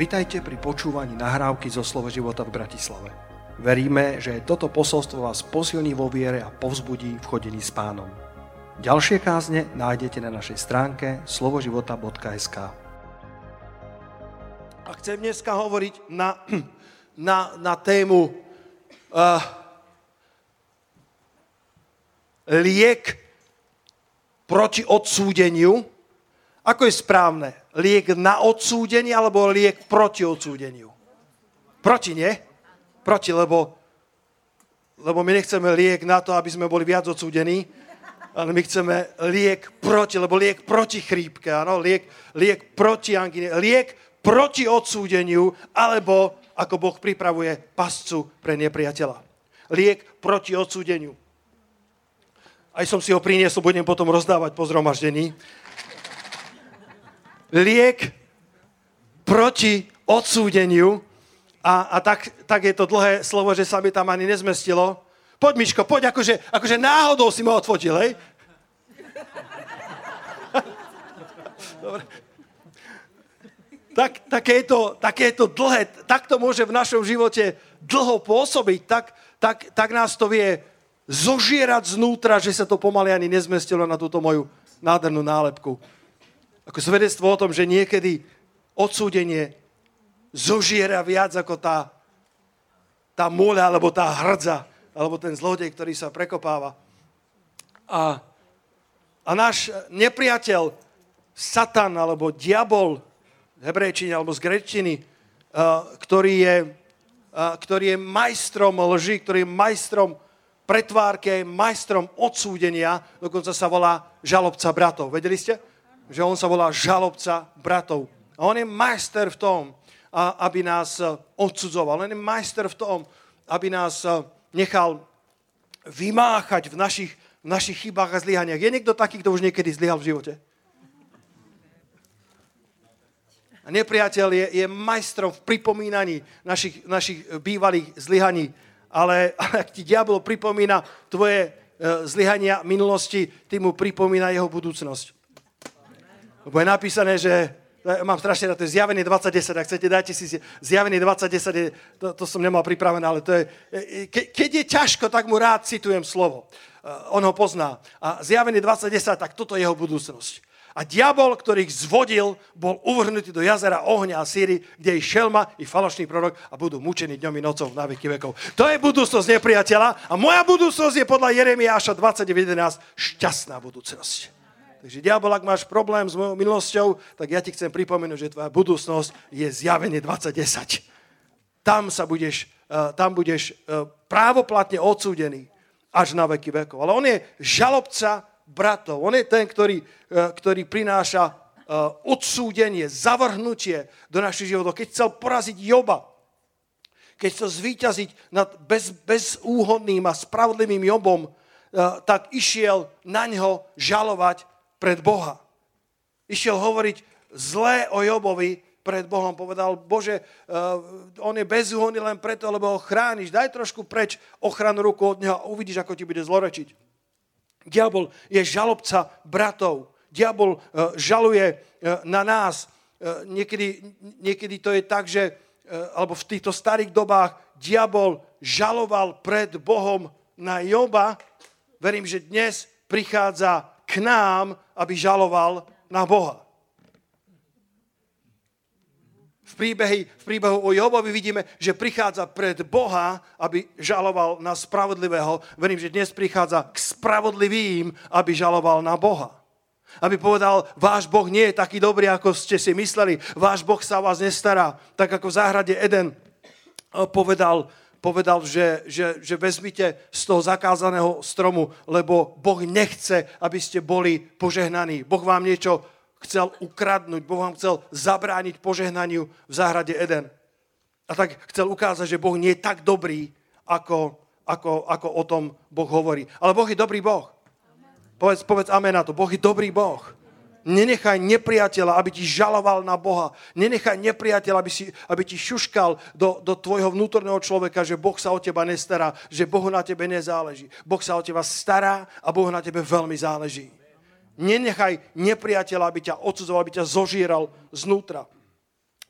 Vitajte pri počúvaní nahrávky zo Slovo života v Bratislave. Veríme, že toto posolstvo vás posilní vo viere a povzbudí v chodení s pánom. Ďalšie kázne nájdete na našej stránke slovoživota.sk A chcem dneska hovoriť na, na, na tému uh, liek proti odsúdeniu. Ako je správne? Liek na odsúdenie alebo liek proti odsúdeniu? Proti, nie? Proti, lebo, lebo my nechceme liek na to, aby sme boli viac odsúdení, ale my chceme liek proti, lebo liek proti chrípke, áno, liek, liek proti angine, liek proti odsúdeniu, alebo ako Boh pripravuje pascu pre nepriateľa. Liek proti odsúdeniu. Aj som si ho priniesol, budem potom rozdávať po zhromaždení liek proti odsúdeniu a, a tak, tak je to dlhé slovo, že sa mi tam ani nezmestilo. Poď, Miško, poď, akože, akože náhodou si ma odfotil, hej? Dobre. Tak, je to dlhé, tak to môže v našom živote dlho pôsobiť, tak, tak, tak nás to vie zožierať znútra, že sa to pomaly ani nezmestilo na túto moju nádhernú nálepku ako svedectvo o tom, že niekedy odsúdenie zožiera viac ako tá, tá múľa, alebo tá hrdza, alebo ten zlodej, ktorý sa prekopáva. A, a náš nepriateľ, Satan, alebo diabol, z hebrejčiny alebo z grečtiny, uh, ktorý, je, uh, ktorý je majstrom lži, ktorý je majstrom pretvárky, majstrom odsúdenia, dokonca sa volá žalobca bratov. Vedeli ste? Že on sa volá žalobca bratov. A on je majster v tom, aby nás e, odsudzoval. On je majster v tom, aby nás e, nechal vymáchať v našich, v našich chybách a zlyhaniach. Je niekto taký, kto už niekedy zlyhal v živote? A nepriateľ je, je majstrom v pripomínaní našich, našich bývalých zlyhaní. Ale, ale ak ti diabol pripomína tvoje e, zlyhania minulosti, ty mu pripomína jeho budúcnosť. Lebo je napísané, že mám strašne na to je zjavenie 2010, ak chcete, dajte si zjavenie 2010, je, to, to som nemal pripravené, ale to je, ke, keď je ťažko, tak mu rád citujem slovo. On ho pozná. A zjavenie 2010, tak toto je jeho budúcnosť. A diabol, ktorý ich zvodil, bol uvrhnutý do jazera ohňa a síry, kde je šelma i falošný prorok a budú mučení dňom i nocou na veky vekov. To je budúcnosť nepriateľa a moja budúcnosť je podľa Jeremiáša 29.11 šťastná budúcnosť. Takže diabol, ak máš problém s mojou minulosťou, tak ja ti chcem pripomenúť, že tvoja budúcnosť je zjavenie 2010. Tam sa budeš, uh, tam budeš uh, právoplatne odsúdený až na veky vekov. Ale on je žalobca bratov. On je ten, ktorý, uh, ktorý prináša odsúdenie, zavrhnutie do našich životov. Keď chcel poraziť Joba, keď chcel zvíťaziť nad bez, bezúhodným a spravodlivým Jobom, tak išiel na ňo žalovať pred Boha. Išiel hovoriť zlé o Jobovi pred Bohom. Povedal, Bože, uh, on je bezúhonný len preto, lebo ho chrániš. Daj trošku preč ochranu ruku od neho a uvidíš, ako ti bude zlorečiť. Diabol je žalobca bratov. Diabol uh, žaluje uh, na nás. Niekedy, niekedy to je tak, že alebo v týchto starých dobách diabol žaloval pred Bohom na Joba. Verím, že dnes prichádza k nám, aby žaloval na Boha. V, príbehy, v príbehu o Jobovi vidíme, že prichádza pred Boha, aby žaloval na spravodlivého. Verím, že dnes prichádza k spravodlivým, aby žaloval na Boha. Aby povedal, váš Boh nie je taký dobrý, ako ste si mysleli. Váš Boh sa o vás nestará. Tak ako v záhrade Eden eh, povedal, povedal, že, že, že vezmite z toho zakázaného stromu, lebo Boh nechce, aby ste boli požehnaní. Boh vám niečo chcel ukradnúť, Boh vám chcel zabrániť požehnaniu v záhrade Eden. A tak chcel ukázať, že Boh nie je tak dobrý, ako, ako, ako o tom Boh hovorí. Ale Boh je dobrý Boh. Povedz, povedz amen na to. Boh je dobrý Boh. Nenechaj nepriateľa, aby ti žaloval na Boha. Nenechaj nepriateľa, aby, si, aby ti šuškal do, do tvojho vnútorného človeka, že Boh sa o teba nestará, že Bohu na tebe nezáleží. Boh sa o teba stará a Boh na tebe veľmi záleží. Nenechaj nepriateľa, aby ťa odsudzoval, aby ťa zožíral znútra.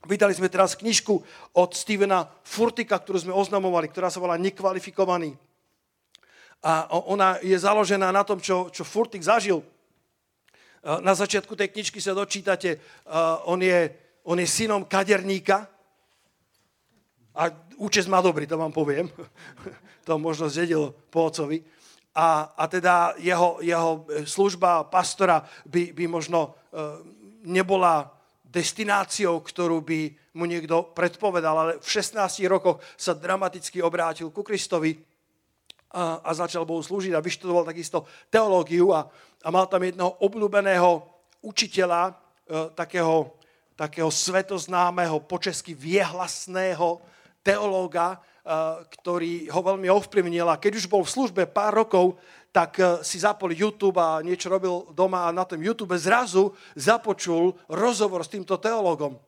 Vydali sme teraz knižku od Stevena Furtika, ktorú sme oznamovali, ktorá sa volá Nekvalifikovaný. A ona je založená na tom, čo, čo Furtik zažil. Na začiatku tej knižky sa dočítate, on je, on je synom kaderníka a účest má dobrý, to vám poviem. to možno zdedil po ocovi. A, a teda jeho, jeho služba pastora by, by možno uh, nebola destináciou, ktorú by mu niekto predpovedal, ale v 16 rokoch sa dramaticky obrátil ku Kristovi a, a začal Bohu slúžiť a vyštudoval takisto teológiu a, a mal tam jedného obľúbeného učiteľa, e, takého, takého svetoznámeho, počesky viehlasného teológa, e, ktorý ho veľmi ovplyvnil a keď už bol v službe pár rokov, tak eh, si zapol YouTube a niečo robil doma a na tom YouTube zrazu započul rozhovor s týmto teológom.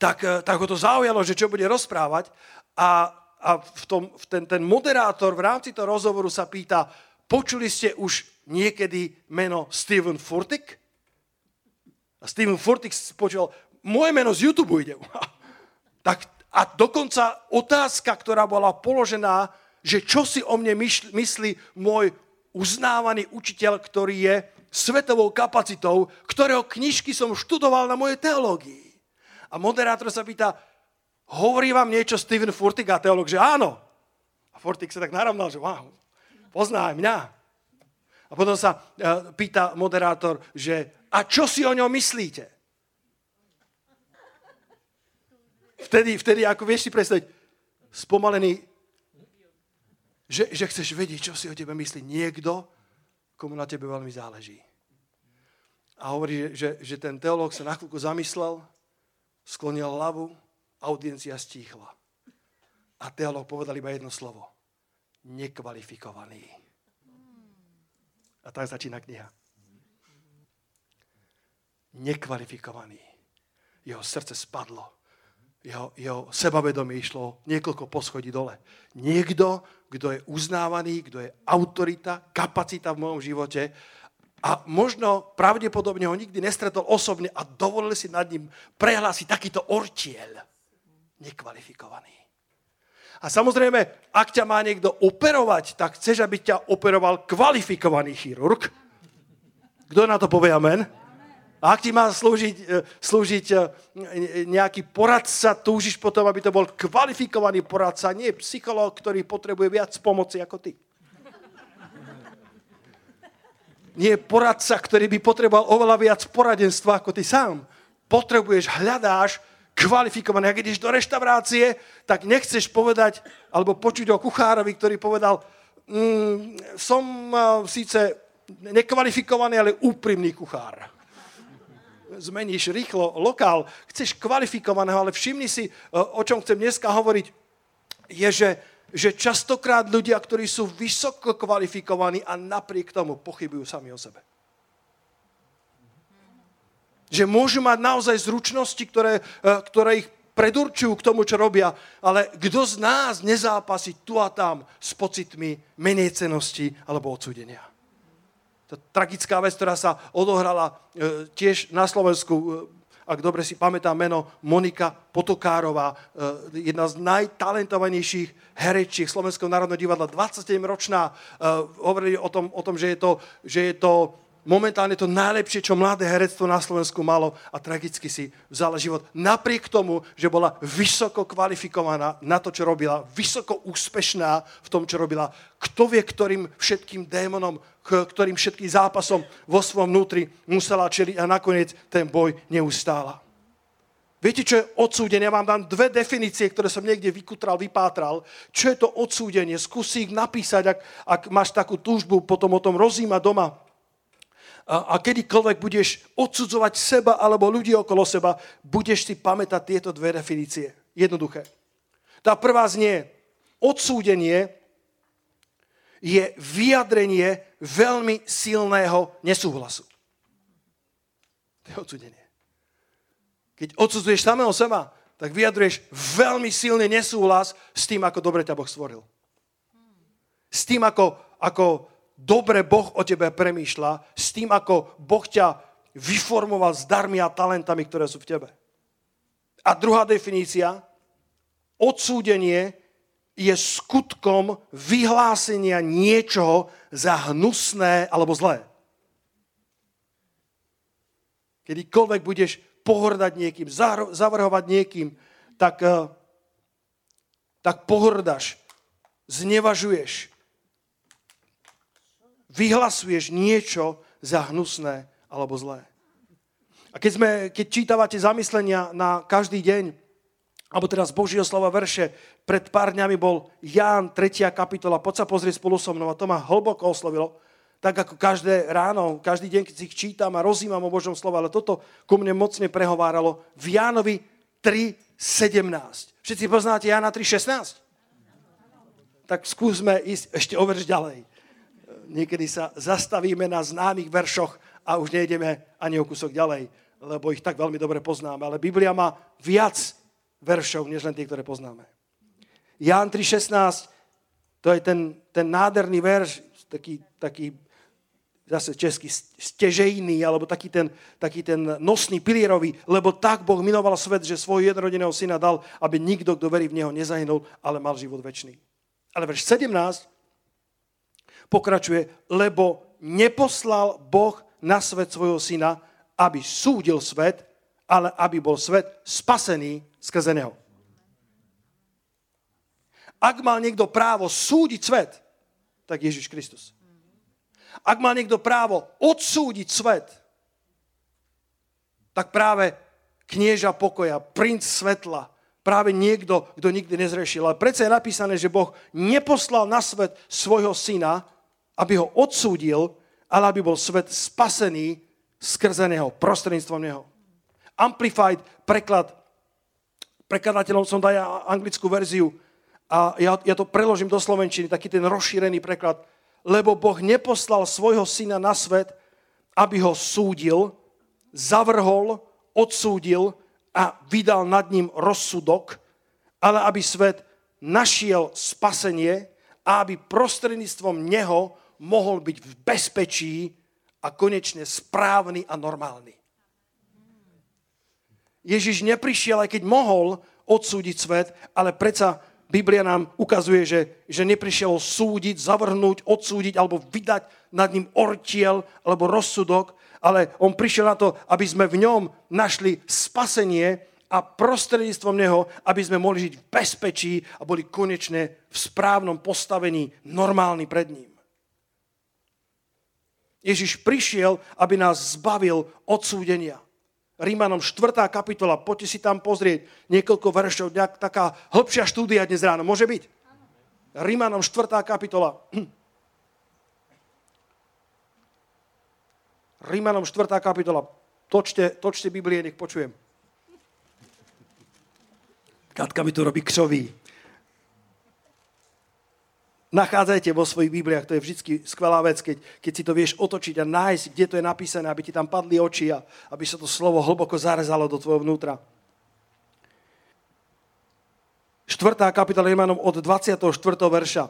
Tak, eh, tak ho to zaujalo, že čo bude rozprávať a, a v tom, v ten, ten moderátor v rámci toho rozhovoru sa pýta, počuli ste už niekedy meno Steven Furtick? A Steven Furtick počul, moje meno z YouTube ide. tak, a dokonca otázka, ktorá bola položená že čo si o mne myslí môj uznávaný učiteľ, ktorý je svetovou kapacitou, ktorého knižky som študoval na mojej teológii. A moderátor sa pýta, hovorí vám niečo Steven Furtik a teológ, že áno. A Furtik sa tak narovnal, že wow, pozná aj mňa. A potom sa uh, pýta moderátor, že a čo si o ňom myslíte? Vtedy, vtedy ako vieš si predstaviť, spomalený že, že chceš vedieť, čo si o tebe myslí niekto, komu na tebe veľmi záleží. A hovorí, že, že ten teológ sa na chvíľku zamyslel, sklonil hlavu, audiencia stíchla. A teológ povedal iba jedno slovo. Nekvalifikovaný. A tak začína kniha. Nekvalifikovaný. Jeho srdce spadlo jeho, jeho sebavedomie išlo niekoľko poschodí dole. Niekto, kto je uznávaný, kto je autorita, kapacita v mojom živote a možno pravdepodobne ho nikdy nestretol osobne a dovolili si nad ním prehlásiť takýto ortiel. Nekvalifikovaný. A samozrejme, ak ťa má niekto operovať, tak chceš, aby ťa operoval kvalifikovaný chirurg. Kto na to povie amen? A ak ti má slúžiť, e, slúžiť e, nejaký poradca, túžiš potom, aby to bol kvalifikovaný poradca, nie psychológ, ktorý potrebuje viac pomoci ako ty. Nie poradca, ktorý by potreboval oveľa viac poradenstva ako ty sám. Potrebuješ, hľadáš kvalifikované. Ak ideš do reštaurácie, tak nechceš povedať, alebo počuť o kuchárovi, ktorý povedal, mm, som uh, síce nekvalifikovaný, ale úprimný kuchár zmeníš rýchlo lokál, chceš kvalifikovaného, ale všimni si, e, o čom chcem dneska hovoriť, je, že, že častokrát ľudia, ktorí sú vysoko kvalifikovaní a napriek tomu pochybujú sami o sebe. Že môžu mať naozaj zručnosti, ktoré, e, ktoré ich predurčujú k tomu, čo robia, ale kto z nás nezápasí tu a tam s pocitmi menej cenosti alebo odsúdenia? tá tragická vec, ktorá sa odohrala e, tiež na Slovensku, e, ak dobre si pamätám meno, Monika Potokárová, e, jedna z najtalentovanejších herečiek Slovenského národného divadla, 27-ročná, hovorili o tom, o tom že, je to, že je to momentálne to najlepšie, čo mladé herectvo na Slovensku malo a tragicky si vzala život. Napriek tomu, že bola vysoko kvalifikovaná na to, čo robila, vysoko úspešná v tom, čo robila. Kto vie, ktorým všetkým démonom, ktorým všetkým zápasom vo svojom vnútri musela čeliť a nakoniec ten boj neustála. Viete, čo je odsúdenie? Ja vám dám dve definície, ktoré som niekde vykutral, vypátral. Čo je to odsúdenie? Skúsi ich napísať, ak, ak máš takú túžbu potom o tom rozímať doma a, a kedykoľvek budeš odsudzovať seba alebo ľudí okolo seba, budeš si pamätať tieto dve definície. Jednoduché. Tá prvá znie, odsúdenie je vyjadrenie veľmi silného nesúhlasu. To je odsúdenie. Keď odsudzuješ samého seba, tak vyjadruješ veľmi silný nesúhlas s tým, ako dobre ťa Boh stvoril. S tým, ako, ako dobre Boh o tebe premýšľa, s tým, ako Boh ťa vyformoval s darmi a talentami, ktoré sú v tebe. A druhá definícia, odsúdenie je skutkom vyhlásenia niečoho za hnusné alebo zlé. Kedykoľvek budeš pohrdať niekým, zavrhovať niekým, tak, eh, tak pohrdaš, znevažuješ, vyhlasuješ niečo za hnusné alebo zlé. A keď, sme, keď čítavate zamyslenia na každý deň, alebo teraz Božieho slova verše. Pred pár dňami bol Ján 3. kapitola. Poď sa pozrieť spolu so mnou a to ma hlboko oslovilo. Tak ako každé ráno, každý deň, keď si ich čítam a rozímam o Božom slove, ale toto ku mne mocne prehováralo. V Jánovi 3.17. Všetci poznáte Jána 3.16? Tak skúsme ísť ešte o verš ďalej. Niekedy sa zastavíme na známych veršoch a už nejdeme ani o kúsok ďalej, lebo ich tak veľmi dobre poznáme. Ale Biblia má viac veršov, než len tie, ktoré poznáme. Ján 3.16, to je ten, ten nádherný verš, taký, taký zase český stežejný, alebo taký ten, taký ten nosný pilierový, lebo tak Boh miloval svet, že svojho jednorodeného syna dal, aby nikto, kto verí v Neho, nezahynul, ale mal život väčší. Ale verš 17 pokračuje, lebo neposlal Boh na svet svojho syna, aby súdil svet, ale aby bol svet spasený skrze neho. Ak mal niekto právo súdiť svet, tak Ježiš Kristus. Ak má niekto právo odsúdiť svet, tak práve knieža pokoja, princ svetla, práve niekto, kto nikdy nezrešil. Ale predsa je napísané, že Boh neposlal na svet svojho syna, aby ho odsúdil, ale aby bol svet spasený skrze neho, prostredníctvom neho. Amplified preklad prekladateľom som dal anglickú verziu a ja, ja to preložím do Slovenčiny, taký ten rozšírený preklad. Lebo Boh neposlal svojho syna na svet, aby ho súdil, zavrhol, odsúdil a vydal nad ním rozsudok, ale aby svet našiel spasenie a aby prostredníctvom neho mohol byť v bezpečí a konečne správny a normálny. Ježiš neprišiel, aj keď mohol odsúdiť svet, ale predsa Biblia nám ukazuje, že, že neprišiel súdiť, zavrhnúť, odsúdiť alebo vydať nad ním ortiel alebo rozsudok, ale on prišiel na to, aby sme v ňom našli spasenie a prostredníctvom neho, aby sme mohli žiť v bezpečí a boli konečne v správnom postavení, normálni pred ním. Ježiš prišiel, aby nás zbavil odsúdenia. Rímanom 4. kapitola, poďte si tam pozrieť niekoľko veršov, nejak taká hĺbšia štúdia dnes ráno, môže byť? Rímanom 4. kapitola. Rímanom 4. kapitola. Točte, točte Biblie, nech počujem. Katka mi to robí křoví nachádzajte vo svojich Bibliách, to je vždy skvelá vec, keď, keď si to vieš otočiť a nájsť, kde to je napísané, aby ti tam padli oči a aby sa to slovo hlboko zarezalo do tvojho vnútra. 4. kapitola Rímanom od 24. verša.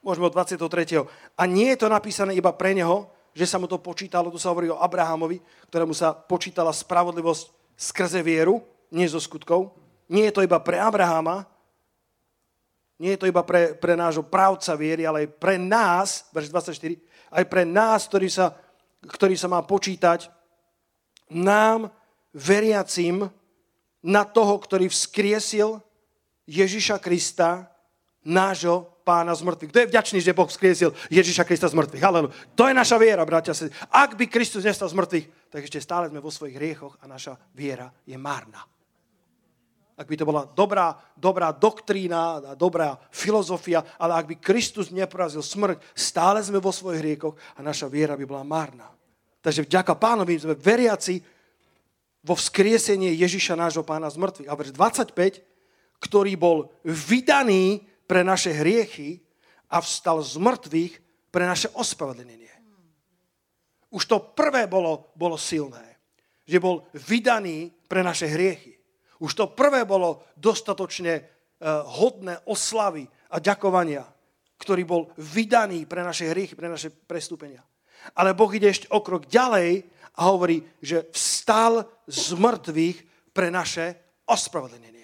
Môžeme od 23. A nie je to napísané iba pre neho, že sa mu to počítalo, tu sa hovorí o Abrahamovi, ktorému sa počítala spravodlivosť skrze vieru, nie zo skutkov. Nie je to iba pre Abrahama, nie je to iba pre, pre nášho právca viery, ale aj pre nás, verš 24, aj pre nás, ktorý sa, ktorý sa má počítať, nám, veriacim, na toho, ktorý vzkriesil Ježiša Krista, nášho pána z mŕtvych. Kto je vďačný, že Boh vzkriesil Ježiša Krista z mŕtvych? Halelu. To je naša viera, bratia. Ak by Kristus nestal z mŕtvych, tak ešte stále sme vo svojich hriechoch a naša viera je márna ak by to bola dobrá, dobrá doktrína, dobrá filozofia, ale ak by Kristus neporazil smrť, stále sme vo svojich riekoch a naša viera by bola márna. Takže vďaka pánovi sme veriaci vo vzkriesenie Ježiša nášho pána z mŕtvych. A verš 25, ktorý bol vydaný pre naše hriechy a vstal z mŕtvych pre naše ospravedlnenie. Už to prvé bolo, bolo silné. Že bol vydaný pre naše hriechy. Už to prvé bolo dostatočne eh, hodné oslavy a ďakovania, ktorý bol vydaný pre naše hriechy, pre naše prestúpenia. Ale Boh ide ešte o krok ďalej a hovorí, že vstal z mŕtvych pre naše ospravedlnenie.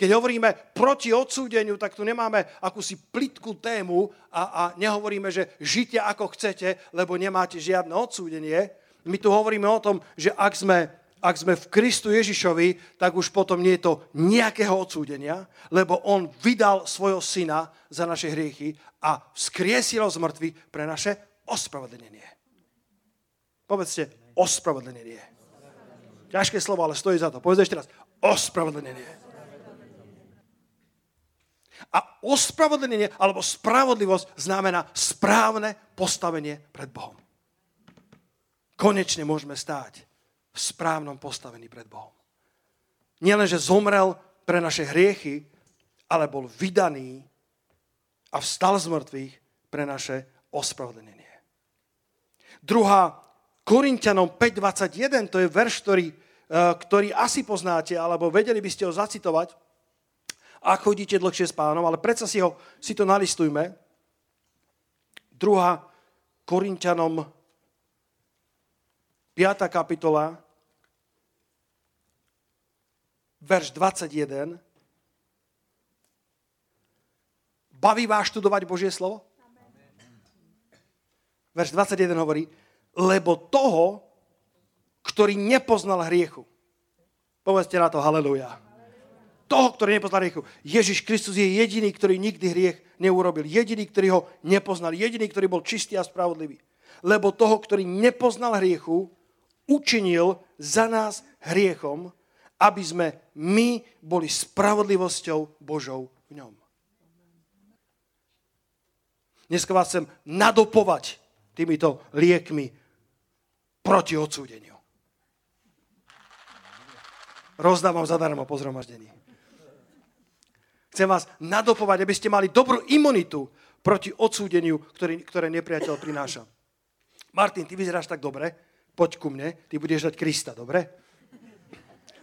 Keď hovoríme proti odsúdeniu, tak tu nemáme akúsi plitkú tému a, a nehovoríme, že žite ako chcete, lebo nemáte žiadne odsúdenie. My tu hovoríme o tom, že ak sme, ak sme v Kristu Ježišovi, tak už potom nie je to nejakého odsúdenia, lebo On vydal svojho syna za naše hriechy a vzkriesil z mŕtvy pre naše ospravedlnenie. Povedzte, ospravedlnenie. Ťažké slovo, ale stojí za to. Povedz ešte raz. Ospravedlnenie. A ospravedlnenie alebo spravodlivosť znamená správne postavenie pred Bohom. Konečne môžeme stáť správnom postavení pred Bohom. Nielen, že zomrel pre naše hriechy, ale bol vydaný a vstal z mŕtvych pre naše ospravedlnenie. Druhá Korintianom 5.21, to je verš, ktorý, eh, ktorý asi poznáte, alebo vedeli by ste ho zacitovať ak chodíte dlhšie s pánom, ale predsa si, ho, si to nalistujme. Druhá Korintianom 5. kapitola, verš 21. Baví vás študovať Božie slovo? Verš 21 hovorí, lebo toho, ktorý nepoznal hriechu. Povedzte na to haleluja toho, ktorý nepoznal hriechu. Ježiš Kristus je jediný, ktorý nikdy hriech neurobil. Jediný, ktorý ho nepoznal. Jediný, ktorý bol čistý a spravodlivý. Lebo toho, ktorý nepoznal hriechu, učinil za nás hriechom, aby sme my boli spravodlivosťou Božou v ňom. Dneska vás chcem nadopovať týmito liekmi proti odsúdeniu. Rozdávam zadarmo po zhromaždení. Chcem vás nadopovať, aby ste mali dobrú imunitu proti odsúdeniu, ktorý, ktoré nepriateľ prináša. Martin, ty vyzeráš tak dobre, poď ku mne, ty budeš dať Krista, dobre?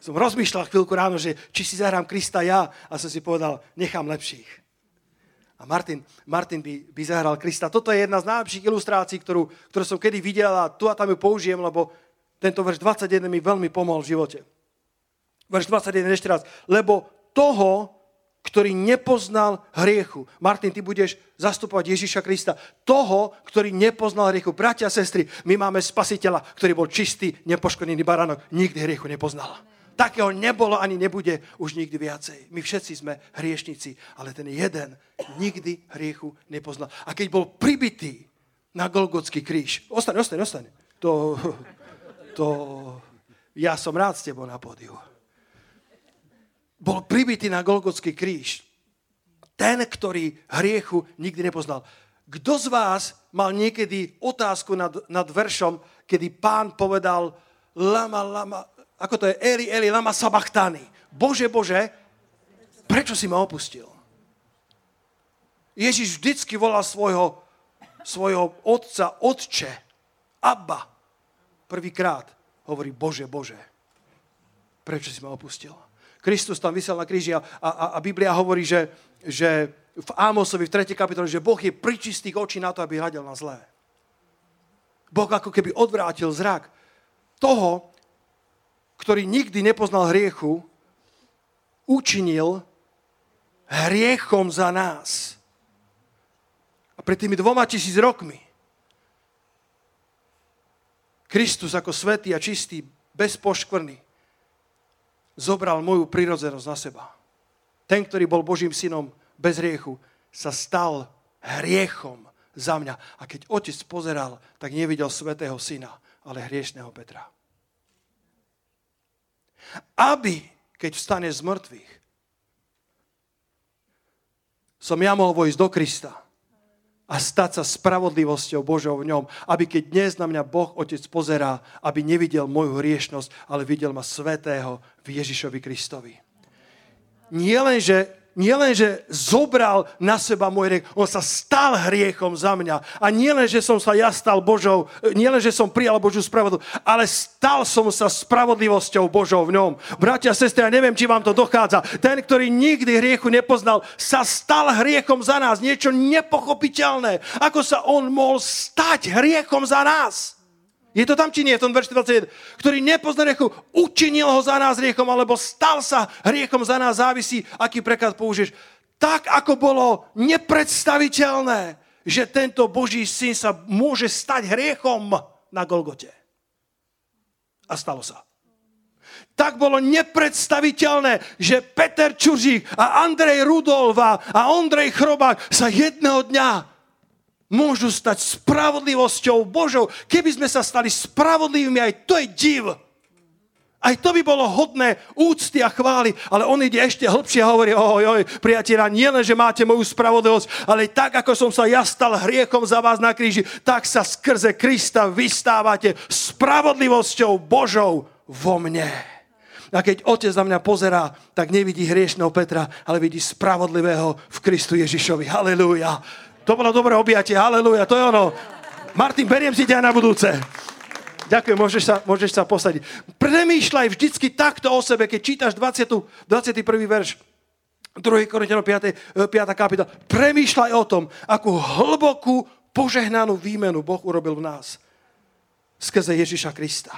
Som rozmýšľal chvíľku ráno, že či si zahrám Krista ja a som si povedal, nechám lepších. A Martin, Martin by, by zahral Krista. Toto je jedna z najlepších ilustrácií, ktorú, ktorú som kedy videl a tu a tam ju použijem, lebo tento verš 21 mi veľmi pomohol v živote. Verš 21 ešte raz. Lebo toho, ktorý nepoznal hriechu. Martin, ty budeš zastupovať Ježiša Krista. Toho, ktorý nepoznal hriechu. Bratia a sestry, my máme spasiteľa, ktorý bol čistý, nepoškodený baránok. Nikdy hriechu nepoznal. Takého nebolo ani nebude už nikdy viacej. My všetci sme hriešnici, ale ten jeden nikdy hriechu nepoznal. A keď bol pribitý na Golgotský kríž, ostane, ostane, ostane. To, to, ja som rád s tebou na pódiu bol pribitý na Golgotský kríž. Ten, ktorý hriechu nikdy nepoznal. Kto z vás mal niekedy otázku nad, nad veršom, kedy pán povedal lama, lama, ako to je, Eli, Eli, lama sabachtani. Bože, Bože, prečo si ma opustil? Ježiš vždycky volal svojho, svojho otca, otče, Abba. Prvýkrát hovorí, Bože, Bože, prečo si ma opustil? Kristus tam vysel na kríži a, a, a Biblia hovorí, že, že v Ámosovi v 3. kapitole, že Boh je pričistých očí na to, aby hľadel na zlé. Boh ako keby odvrátil zrak toho, ktorý nikdy nepoznal hriechu, učinil hriechom za nás. A pred tými dvoma tisíc rokmi Kristus ako svetý a čistý, bez poškvrny, zobral moju prirodzenosť na seba. Ten, ktorý bol Božím synom bez hriechu, sa stal hriechom za mňa. A keď otec pozeral, tak nevidel svetého syna, ale hriešného Petra. Aby, keď vstane z mŕtvych, som ja mohol vojsť do Krista, a stať sa spravodlivosťou Božou v ňom. Aby keď dnes na mňa Boh Otec pozerá, aby nevidel moju hriešnosť, ale videl ma svetého v Ježišovi Kristovi. Nie len, že nielen, že zobral na seba môj hriech, on sa stal hriechom za mňa. A nielen, že som sa ja stal Božou, nielen, že som prijal Božiu spravodlivosť, ale stal som sa spravodlivosťou Božou v ňom. Bratia sestry, ja neviem, či vám to dochádza. Ten, ktorý nikdy hriechu nepoznal, sa stal hriechom za nás. Niečo nepochopiteľné. Ako sa on mohol stať hriechom za nás? Je to tam, či nie, v tom verši 21. Ktorý nepozná hriechu, učinil ho za nás hriechom, alebo stal sa hriechom za nás, závisí, aký preklad použiješ. Tak, ako bolo nepredstaviteľné, že tento Boží syn sa môže stať hriechom na Golgote. A stalo sa. Tak bolo nepredstaviteľné, že Peter Čuržík a Andrej Rudolva a Ondrej Chrobák sa jedného dňa môžu stať spravodlivosťou Božou. Keby sme sa stali spravodlivými, aj to je div. Aj to by bolo hodné úcty a chvály, ale on ide ešte hlbšie a hovorí, oj, oj, priateľa, nielen, že máte moju spravodlivosť, ale tak, ako som sa ja stal hriechom za vás na kríži, tak sa skrze Krista vystávate spravodlivosťou Božou vo mne. A keď otec na mňa pozerá, tak nevidí hriešného Petra, ale vidí spravodlivého v Kristu Ježišovi. Halelúja. To bolo dobré objatie, halleluja, to je ono. Martin, beriem si ťa na budúce. Ďakujem, môžeš sa, môžeš sa posadiť. Premýšľaj vždycky takto o sebe, keď čítaš 20, 21. verš 2. Korintianov 5. 5. kapitola. Premýšľaj o tom, akú hlbokú požehnanú výmenu Boh urobil v nás. Skrze Ježiša Krista.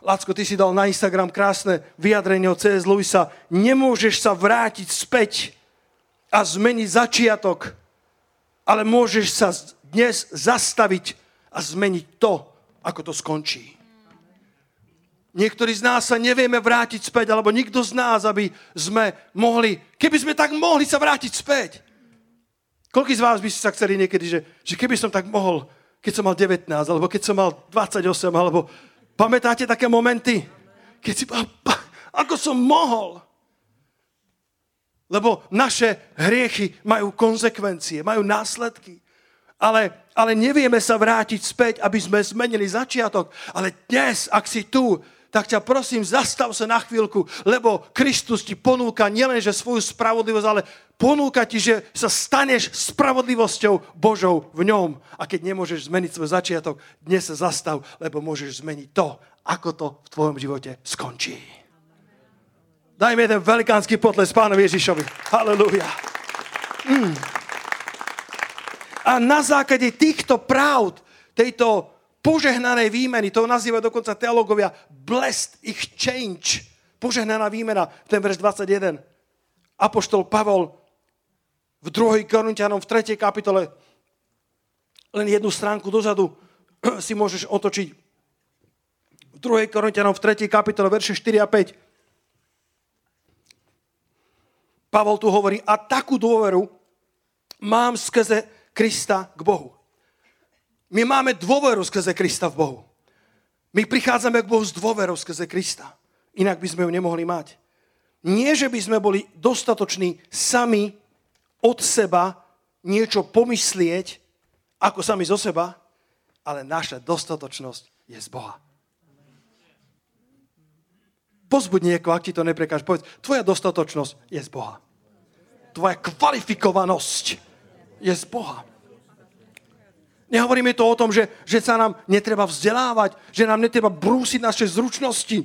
Lacko, ty si dal na Instagram krásne vyjadrenie od C.S. Lewisa. Nemôžeš sa vrátiť späť a zmeniť začiatok, ale môžeš sa dnes zastaviť a zmeniť to, ako to skončí. Niektorí z nás sa nevieme vrátiť späť, alebo nikto z nás, aby sme mohli, keby sme tak mohli sa vrátiť späť. Koľký z vás by ste sa chceli niekedy, že, že keby som tak mohol, keď som mal 19, alebo keď som mal 28, alebo pamätáte také momenty, keď si, ako som mohol? Lebo naše hriechy majú konsekvencie, majú následky. Ale, ale nevieme sa vrátiť späť, aby sme zmenili začiatok. Ale dnes, ak si tu, tak ťa prosím, zastav sa na chvíľku, lebo Kristus ti ponúka nielenže svoju spravodlivosť, ale ponúka ti, že sa staneš spravodlivosťou Božou v ňom. A keď nemôžeš zmeniť svoj začiatok, dnes sa zastav, lebo môžeš zmeniť to, ako to v tvojom živote skončí. Dajme jeden velikánsky potles pánovi Ježišovi. Halelúja. Mm. A na základe týchto pravd, tejto požehnanej výmeny, to nazýva dokonca teologovia blessed exchange, požehnaná výmena, ten verš 21. Apoštol Pavol v 2. Korintianom v 3. kapitole len jednu stránku dozadu si môžeš otočiť. V 2. Korintianom v 3. kapitole verše 4 a 5 Pavol tu hovorí, a takú dôveru mám skrze Krista k Bohu. My máme dôveru skrze Krista v Bohu. My prichádzame k Bohu s dôverou skrze Krista. Inak by sme ju nemohli mať. Nie, že by sme boli dostatoční sami od seba niečo pomyslieť, ako sami zo seba, ale naša dostatočnosť je z Boha. Pozbuď niekoho, ak ti to neprekáže. Povedz, tvoja dostatočnosť je z Boha. Tvoja kvalifikovanosť je z Boha. Nehovoríme to o tom, že, že sa nám netreba vzdelávať, že nám netreba brúsiť naše zručnosti.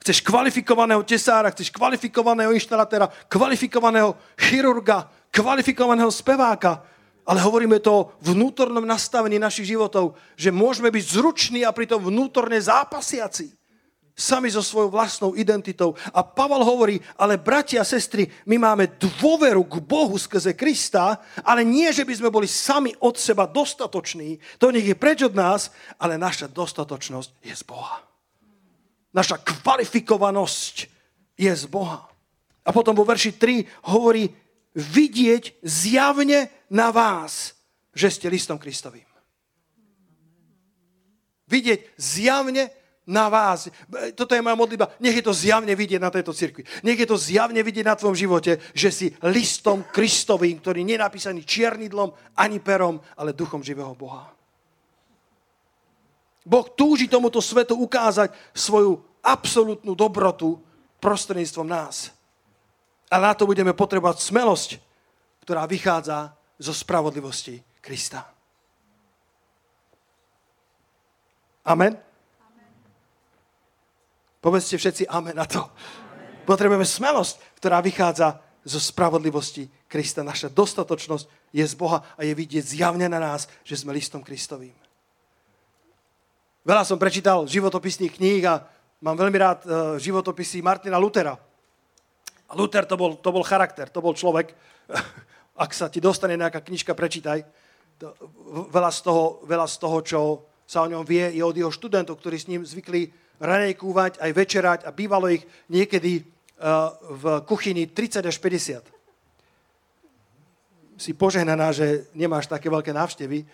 Chceš kvalifikovaného tesára, chceš kvalifikovaného inštalatéra, kvalifikovaného chirurga, kvalifikovaného speváka, ale hovoríme to o vnútornom nastavení našich životov, že môžeme byť zruční a pritom vnútorne zápasiaci sami so svojou vlastnou identitou. A Pavel hovorí, ale bratia a sestry, my máme dôveru k Bohu skrze Krista, ale nie, že by sme boli sami od seba dostatoční, to nech je preč od nás, ale naša dostatočnosť je z Boha. Naša kvalifikovanosť je z Boha. A potom vo verši 3 hovorí, vidieť zjavne na vás, že ste listom Kristovým. Vidieť zjavne na vás. Toto je moja modlitba. Nech je to zjavne vidieť na tejto cirkvi. Nech je to zjavne vidieť na tvojom živote, že si listom Kristovým, ktorý nie je napísaný čiernidlom ani perom, ale duchom živého Boha. Boh túži tomuto svetu ukázať svoju absolútnu dobrotu prostredníctvom nás. A na to budeme potrebovať smelosť, ktorá vychádza zo spravodlivosti Krista. Amen? Povedzte všetci amen na to. Amen. Potrebujeme smelosť, ktorá vychádza zo spravodlivosti Krista. Naša dostatočnosť je z Boha a je vidieť zjavne na nás, že sme listom Kristovým. Veľa som prečítal životopisných kníh a mám veľmi rád uh, životopisy Martina Lutera. A Luther to bol, to bol charakter, to bol človek. Ak sa ti dostane nejaká knižka, prečítaj. Veľa, z toho, veľa z toho, čo sa o ňom vie, je od jeho študentov, ktorí s ním zvykli ranejkúvať, aj večerať a bývalo ich niekedy uh, v kuchyni 30 až 50. Si požehnaná, že nemáš také veľké návštevy.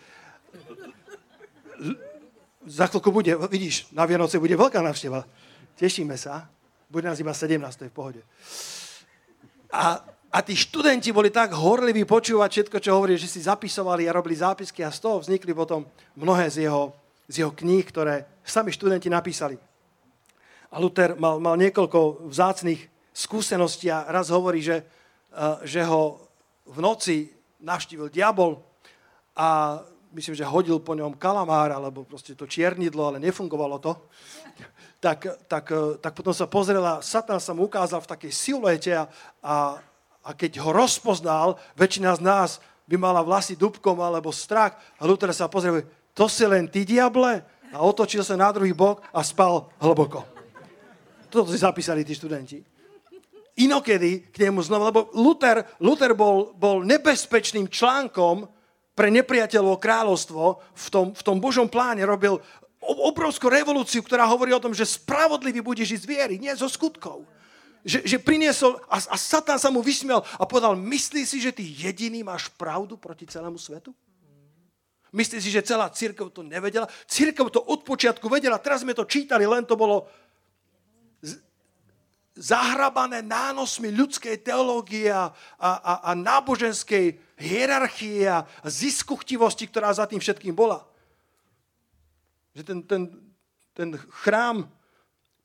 Za chvíľku bude, vidíš, na Vianoce bude veľká návšteva. Tešíme sa. Bude nás iba 17, to je v pohode. A, a tí študenti boli tak horliví počúvať všetko, čo hovorí, že si zapisovali a robili zápisky a z toho vznikli potom mnohé z jeho, z jeho kníh, ktoré sami študenti napísali. A Luther mal, mal niekoľko vzácných skúseností a raz hovorí, že, uh, že ho v noci navštívil diabol a myslím, že hodil po ňom kalamár alebo proste to čiernidlo, ale nefungovalo to tak, tak, eh, tak potom sa pozrela, Satan sa mu ukázal v takej siluete a, a, a keď ho rozpoznal, väčšina z nás by mala vlasy dubkom alebo strach a Luther sa pozrel, to si len ty, diable? A otočil sa na druhý bok a spal hlboko. Toto si zapísali tí študenti. Inokedy k nemu znova, lebo Luther, Luther bol, bol nebezpečným článkom pre nepriateľovo kráľovstvo v tom, v tom Božom pláne robil, obrovskú revolúciu, ktorá hovorí o tom, že spravodlivý bude žiť z viery, nie zo skutkov. Že, že priniesol a, a Satan sa mu vysmiel a povedal, myslí si, že ty jediný máš pravdu proti celému svetu? Myslíš si, že celá církev to nevedela? Církev to od počiatku vedela, teraz sme to čítali, len to bolo zahrabané nánosmi ľudskej teológie a, a, a náboženskej hierarchie a ziskuchtivosti, ktorá za tým všetkým bola. Že ten, ten, ten chrám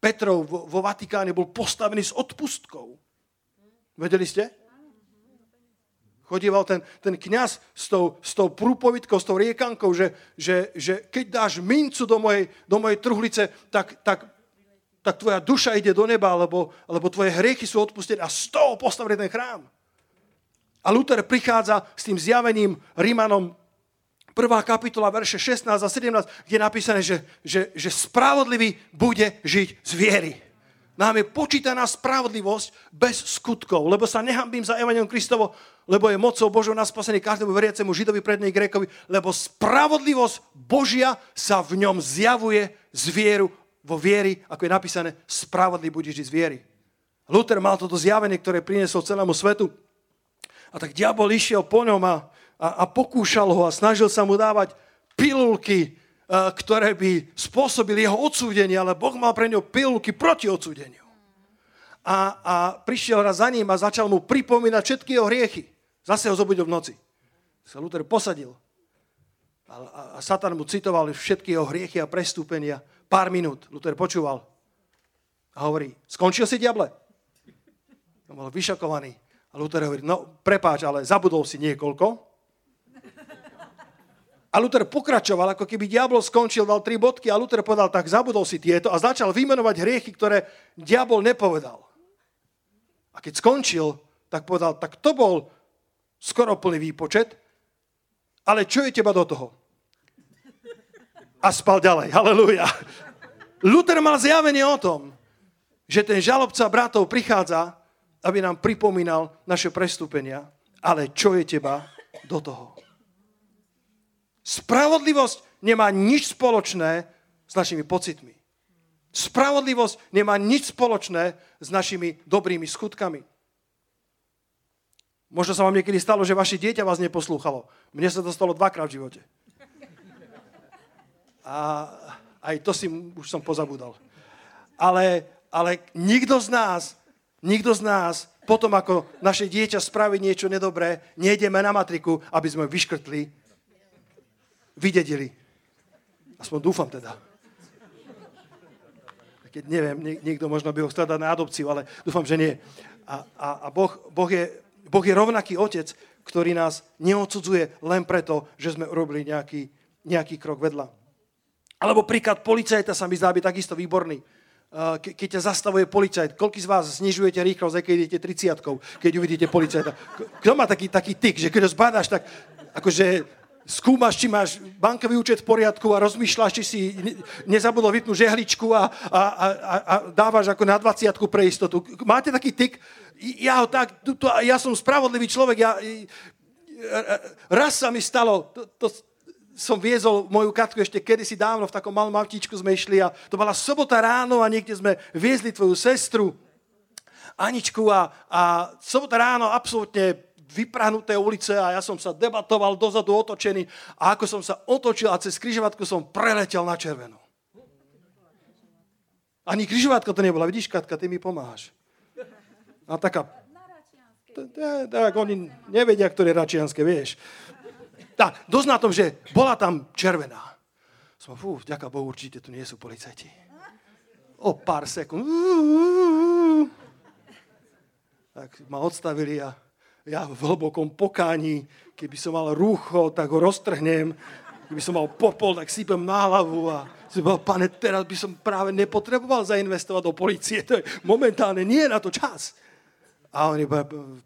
Petrov vo, vo Vatikáne bol postavený s odpustkou. Vedeli ste? Chodíval ten, ten kniaz s tou, s tou prúpovitkou, s tou riekankou, že, že, že keď dáš mincu do mojej, do mojej truhlice, tak, tak, tak tvoja duša ide do neba, lebo, lebo tvoje hriechy sú odpustené a z toho postavený ten chrám. A Luther prichádza s tým zjavením Rímanom prvá kapitola, verše 16 a 17, kde je napísané, že, že, že spravodlivý bude žiť z viery. Nám je počítaná spravodlivosť bez skutkov, lebo sa nehambím za Evangelium Kristovo, lebo je mocou Božou na spasenie každému veriacemu Židovi, prednej Grékovi, lebo spravodlivosť Božia sa v ňom zjavuje z vieru, vo viery, ako je napísané, spravodlivý bude žiť z viery. Luther mal toto zjavenie, ktoré priniesol celému svetu. A tak diabol išiel po ňom a a, a pokúšal ho a snažil sa mu dávať pilulky, e, ktoré by spôsobili jeho odsúdenie, ale Boh mal pre ňo pilulky proti odsúdeniu. A, a prišiel raz za ním a začal mu pripomínať všetky jeho hriechy. Zase ho zobudil v noci. Sa Luther posadil. A, a, a Satan mu citoval všetky jeho hriechy a prestúpenia. Pár minút. Luther počúval. A hovorí, skončil si, diable? On bol vyšokovaný. A Luther hovorí, no prepáč, ale zabudol si niekoľko. A Luther pokračoval, ako keby diabol skončil, dal tri bodky a Luther povedal, tak zabudol si tieto a začal vymenovať hriechy, ktoré diabol nepovedal. A keď skončil, tak povedal, tak to bol skoro plný výpočet, ale čo je teba do toho? A spal ďalej. Halelúja. Luther mal zjavenie o tom, že ten žalobca bratov prichádza, aby nám pripomínal naše prestúpenia, ale čo je teba do toho? Spravodlivosť nemá nič spoločné s našimi pocitmi. Spravodlivosť nemá nič spoločné s našimi dobrými skutkami. Možno sa vám niekedy stalo, že vaše dieťa vás neposlúchalo. Mne sa to stalo dvakrát v živote. A aj to si už som pozabudal. Ale, ale nikto z nás, nikto z nás, potom ako naše dieťa spraví niečo nedobré, nejdeme na matriku, aby sme vyškrtli vydedili. Aspoň dúfam teda. Keď neviem, niekto možno by ho chcel dať na adopciu, ale dúfam, že nie. A, a, a boh, boh, je, boh je rovnaký otec, ktorý nás neodsudzuje len preto, že sme urobili nejaký, nejaký krok vedľa. Alebo príklad policajta sa mi zdá byť takisto výborný. Ke, keď ťa zastavuje policajt, koľko z vás znižujete rýchlosť, keď idete 30 keď uvidíte policajta? Kto má taký, taký tyk, že keď ho zbadáš, tak akože skúmaš, či máš bankový účet v poriadku a rozmýšľaš, či si nezabudol vypnúť žehličku a, a, a, a dávaš ako na 20 pre istotu. Máte taký tyk? Ja, ho tak, to, ja som spravodlivý človek. Ja, raz sa mi stalo, to, to, som viezol moju katku ešte kedysi dávno, v takom malom autíčku sme išli a to bola sobota ráno a niekde sme viezli tvoju sestru Aničku a, a sobota ráno absolútne vyprahnuté ulice a ja som sa debatoval dozadu otočený a ako som sa otočil a cez križovatku som preletel na červenú. Ani križovatka to nebola. Vidíš, Katka, ty mi pomáhaš. A taká... Tak oni nevedia, ktoré račianské, vieš. Tak, dosť na tom, že bola tam červená. Som, fú, ďaká Bohu, určite tu nie sú policajti. O pár sekúnd. Tak ma odstavili a ja v hlbokom pokání, keby som mal rúcho, tak ho roztrhnem, keby som mal popol, tak sypem na hlavu a si bol, pane, teraz by som práve nepotreboval zainvestovať do policie, to je momentálne nie je na to čas. A oni,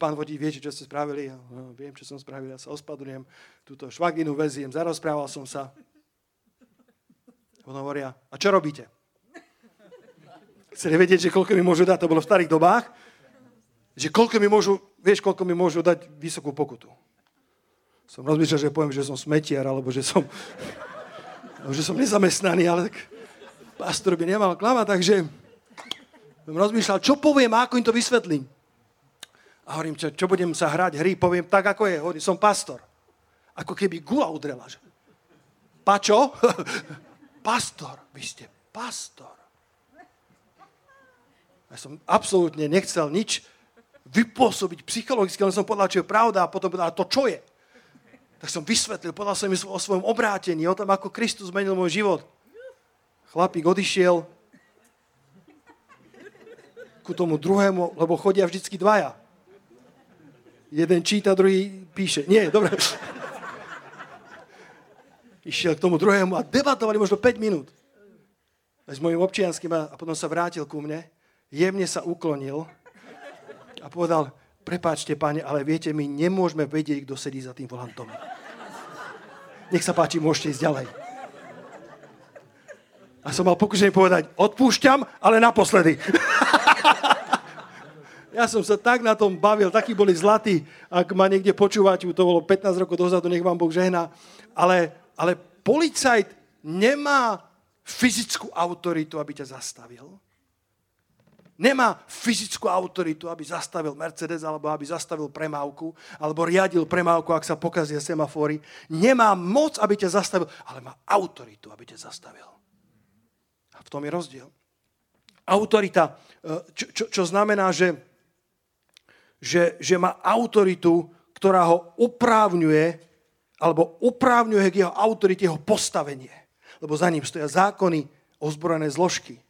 pán vodí, viete, čo ste spravili? Ja, no, viem, čo som spravil, ja sa ospadrujem, túto švaginu veziem, zarozprával som sa. Ono hovoria, a čo robíte? Chcete vedieť, že koľko mi môžu dať? To bolo v starých dobách. Že koľko mi môžu vieš, koľko mi môžu dať vysokú pokutu. Som rozmýšľal, že poviem, že som smetiar, alebo že som, že som nezamestnaný, ale tak pastor by nemal klamať, takže som rozmýšľal, čo poviem a ako im to vysvetlím. A hovorím, čo, čo budem sa hrať hry, poviem tak, ako je. Hovorím, som pastor. Ako keby gula udrela. Že... Pačo? pastor. Vy ste pastor. Ja som absolútne nechcel nič vypôsobiť psychologicky, len som povedal, čo je pravda a potom povedal, to čo je? Tak som vysvetlil, povedal som im o svojom obrátení, o tom, ako Kristus zmenil môj život. Chlapík odišiel ku tomu druhému, lebo chodia vždycky dvaja. Jeden číta, druhý píše. Nie, dobre. Išiel k tomu druhému a debatovali možno 5 minút. S mojim občianským a potom sa vrátil ku mne, jemne sa uklonil a povedal, prepáčte, páne, ale viete, my nemôžeme vedieť, kto sedí za tým volantom. Nech sa páči, môžete ísť ďalej. A som mal pokušený povedať, odpúšťam, ale naposledy. ja som sa tak na tom bavil, takí boli zlatí, ak ma niekde počúvať, to bolo 15 rokov dozadu, nech vám Boh žehná. Ale, ale policajt nemá fyzickú autoritu, aby ťa zastavil Nemá fyzickú autoritu, aby zastavil Mercedes, alebo aby zastavil premávku, alebo riadil premávku, ak sa pokazia semafory. Nemá moc, aby ťa zastavil, ale má autoritu, aby ťa zastavil. A v tom je rozdiel. Autorita, e, čo, čo, čo znamená, že, že, že má autoritu, ktorá ho uprávňuje, alebo uprávňuje k jeho autorite jeho postavenie. Lebo za ním stoja zákony, ozbrojené zložky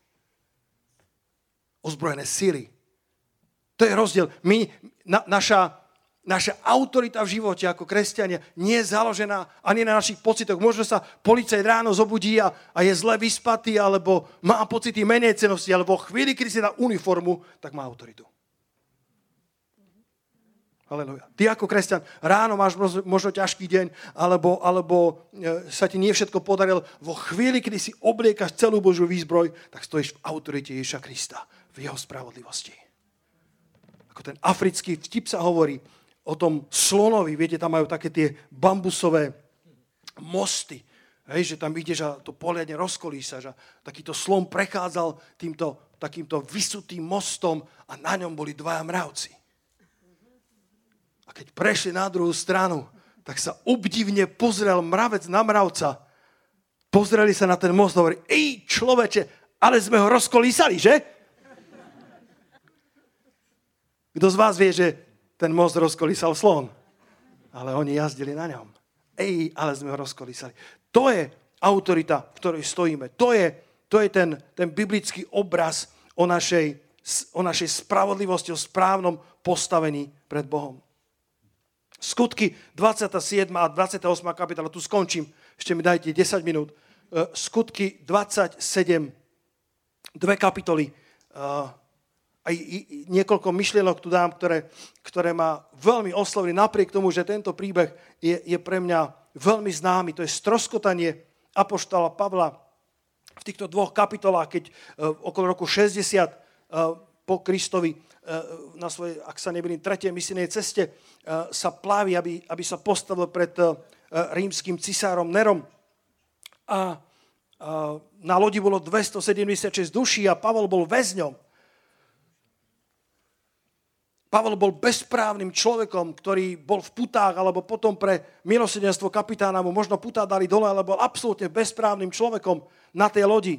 ozbrojené sily. To je rozdiel. My, na, naša, naša autorita v živote ako kresťania nie je založená ani na našich pocitoch. Možno sa policajt ráno zobudí a, a je zle vyspatý, alebo má pocity menej cenosti, alebo chvíli, kedy si dá uniformu, tak má autoritu. Aleluja. Ty ako kresťan ráno máš možno ťažký deň, alebo, alebo e, sa ti nie všetko podarilo. Vo chvíli, kedy si obliekaš celú Božiu výzbroj, tak stojíš v autorite Ježiša Krista v jeho spravodlivosti. Ako ten africký vtip sa hovorí o tom slonovi, viete, tam majú také tie bambusové mosty, hej, že tam ideš a to poliadne rozkolísaš a takýto slon prechádzal týmto takýmto vysutým mostom a na ňom boli dvaja mravci. Keď prešli na druhú stranu, tak sa obdivne pozrel mravec na mravca. Pozreli sa na ten most a hovorí, ej človeče, ale sme ho rozkolísali, že? Kto z vás vie, že ten most rozkolísal slon? Ale oni jazdili na ňom. Ej, ale sme ho rozkolísali. To je autorita, v ktorej stojíme. To je, to je ten, ten biblický obraz o našej o našej spravodlivosti, o správnom postavení pred Bohom. Skutky 27. a 28. kapitola, tu skončím, ešte mi dajte 10 minút. E, skutky 27, dve kapitoly, aj niekoľko myšlienok tu dám, ktoré, ktoré ma veľmi oslovili, napriek tomu, že tento príbeh je, je pre mňa veľmi známy. To je stroskotanie apoštola Pavla v týchto dvoch kapitolách, keď uh, okolo roku 60 uh, e, po Kristovi na svojej, ak sa nebudem, tretej misijnej ceste uh, sa plávi, aby, aby sa postavil pred uh, rímským cisárom Nerom. A uh, na lodi bolo 276 duší a Pavol bol väzňom. Pavel bol bezprávnym človekom, ktorý bol v putách, alebo potom pre milosedenstvo kapitána mu možno putá dali dole, ale bol absolútne bezprávnym človekom na tej lodi.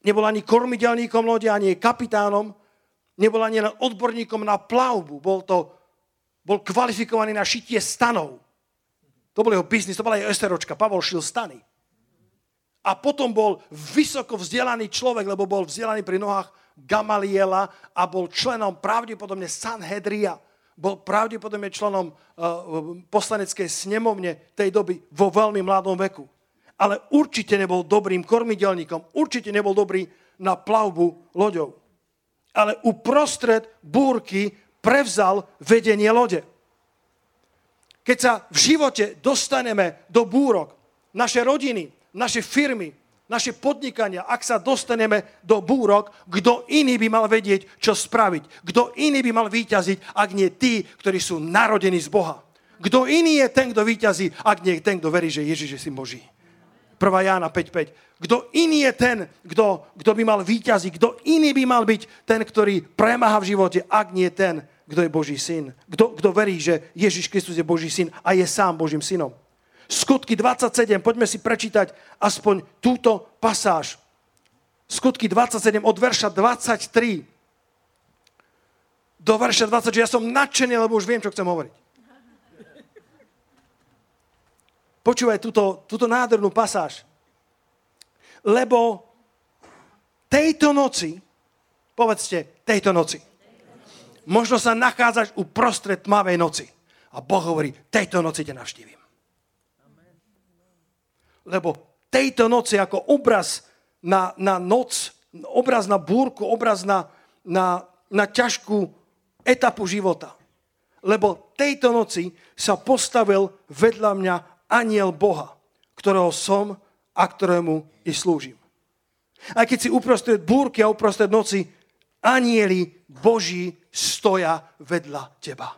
Nebol ani kormidelníkom lode, ani kapitánom, nebol ani len odborníkom na plavbu. Bol to, bol kvalifikovaný na šitie stanov. To bol jeho biznis, to bola jeho eseročka. Pavol šil stany. A potom bol vysoko vzdelaný človek, lebo bol vzdelaný pri nohách Gamaliela a bol členom pravdepodobne Sanhedria. Bol pravdepodobne členom uh, poslaneckej snemovne tej doby vo veľmi mladom veku. Ale určite nebol dobrým kormidelníkom, určite nebol dobrý na plavbu loďou. Ale uprostred búrky prevzal vedenie lode. Keď sa v živote dostaneme do búrok, naše rodiny, naše firmy, naše podnikania, ak sa dostaneme do búrok, kto iný by mal vedieť, čo spraviť. Kto iný by mal vyťaziť, ak nie tí, ktorí sú narodení z Boha. Kto iný je ten, kto vyťazí, ak nie ten, kto verí, že Ježiš je syn Boží. 1. Jána 5.5. Kto iný je ten, kto, kto by mal výťazí, kto iný by mal byť ten, ktorý premáha v živote, ak nie ten, kto je Boží syn. Kto, kto verí, že Ježiš Kristus je Boží syn a je sám Božím synom. Skutky 27, poďme si prečítať aspoň túto pasáž. Skutky 27 od verša 23 do verša 20, že ja som nadšený, lebo už viem, čo chcem hovoriť. Počúvaj túto, túto nádhernú pasáž. Lebo tejto noci, povedzte, tejto noci, možno sa nachádzaš uprostred tmavej noci. A Boh hovorí, tejto noci ťa navštívim lebo tejto noci ako obraz na, na noc, obraz na búrku, obraz na, na, na ťažkú etapu života. Lebo tejto noci sa postavil vedľa mňa aniel Boha, ktorého som a ktorému i slúžim. Aj keď si uprostred búrky a uprostred noci, anieli Boží stoja vedľa teba.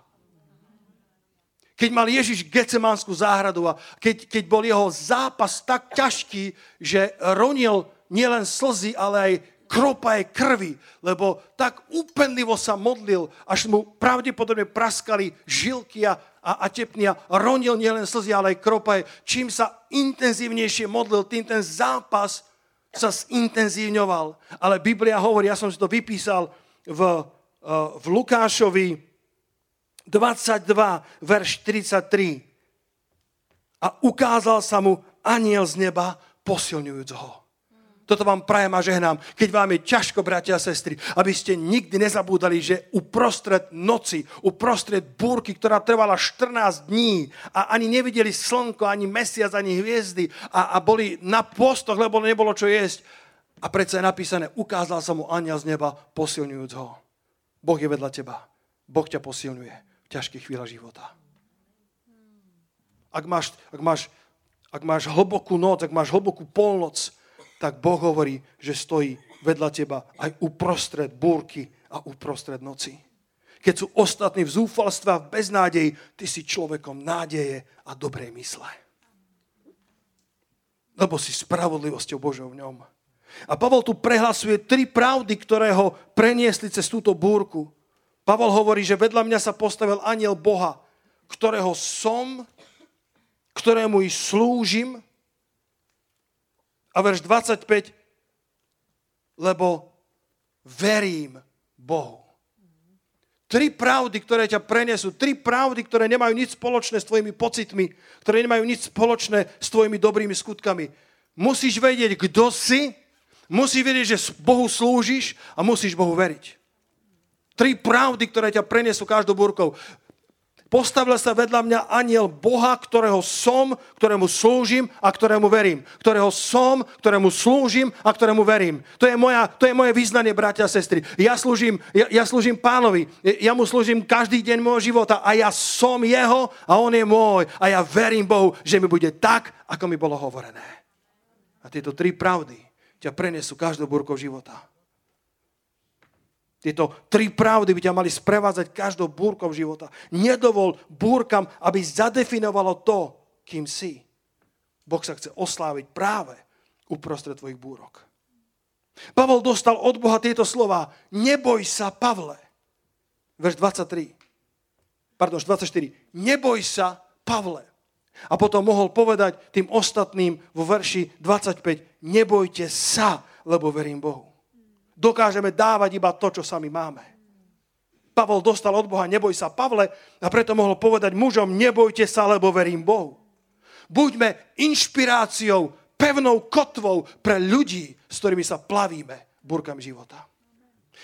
Keď mal Ježiš Gecemánsku záhradu a keď, keď bol jeho zápas tak ťažký, že ronil nielen slzy, ale aj kropaje krvi, lebo tak úpenlivo sa modlil, až mu pravdepodobne praskali žilky a, a, a tepnia. Ronil nielen slzy, ale aj kropaje. Čím sa intenzívnejšie modlil, tým ten zápas sa zintenzívňoval. Ale Biblia hovorí, ja som si to vypísal v, eh, v Lukášovi 22, verš 43. A ukázal sa mu aniel z neba, posilňujúc ho. Toto vám prajem a žehnám, keď vám je ťažko, bratia a sestry, aby ste nikdy nezabúdali, že uprostred noci, uprostred búrky, ktorá trvala 14 dní a ani nevideli slnko, ani mesiac, ani hviezdy a, a boli na postoch, lebo nebolo čo jesť. A predsa je napísané, ukázal sa mu aniel z neba, posilňujúc ho. Boh je vedľa teba. Boh ťa posilňuje ťažkých chvíľach života. Ak máš, ak, máš, ak máš hlbokú noc, ak máš hlbokú polnoc, tak Boh hovorí, že stojí vedľa teba aj uprostred búrky a uprostred noci. Keď sú ostatní v zúfalstve a v beznádeji, ty si človekom nádeje a dobrej mysle. Lebo si spravodlivosťou Božou v ňom. A Pavel tu prehlasuje tri pravdy, ktoré ho preniesli cez túto búrku. Pavol hovorí, že vedľa mňa sa postavil aniel Boha, ktorého som, ktorému i slúžim. A verš 25, lebo verím Bohu. Tri pravdy, ktoré ťa prenesú, tri pravdy, ktoré nemajú nič spoločné s tvojimi pocitmi, ktoré nemajú nič spoločné s tvojimi dobrými skutkami. Musíš vedieť, kto si, musíš vedieť, že Bohu slúžiš a musíš Bohu veriť. Tri pravdy, ktoré ťa prenesú každou búrkou. Postavil sa vedľa mňa aniel Boha, ktorého som, ktorému slúžim a ktorému verím. Ktorého som, ktorému slúžim a ktorému verím. To je, moja, to je moje význanie, bratia a sestry. Ja slúžim, ja, ja slúžim pánovi. Ja mu slúžim každý deň môjho života a ja som jeho a on je môj. A ja verím Bohu, že mi bude tak, ako mi bolo hovorené. A tieto tri pravdy ťa prenesú každou búrkou života. Tieto tri pravdy by ťa mali sprevádzať každou búrkou života. Nedovol búrkam, aby zadefinovalo to, kým si. Boh sa chce osláviť práve uprostred tvojich búrok. Pavol dostal od Boha tieto slova. Neboj sa, Pavle. Verš 23. Pardon, 24. Neboj sa, Pavle. A potom mohol povedať tým ostatným vo verši 25. Nebojte sa, lebo verím Bohu dokážeme dávať iba to, čo sami máme. Pavol dostal od Boha, neboj sa Pavle, a preto mohol povedať mužom, nebojte sa, lebo verím Bohu. Buďme inšpiráciou, pevnou kotvou pre ľudí, s ktorými sa plavíme burkami života.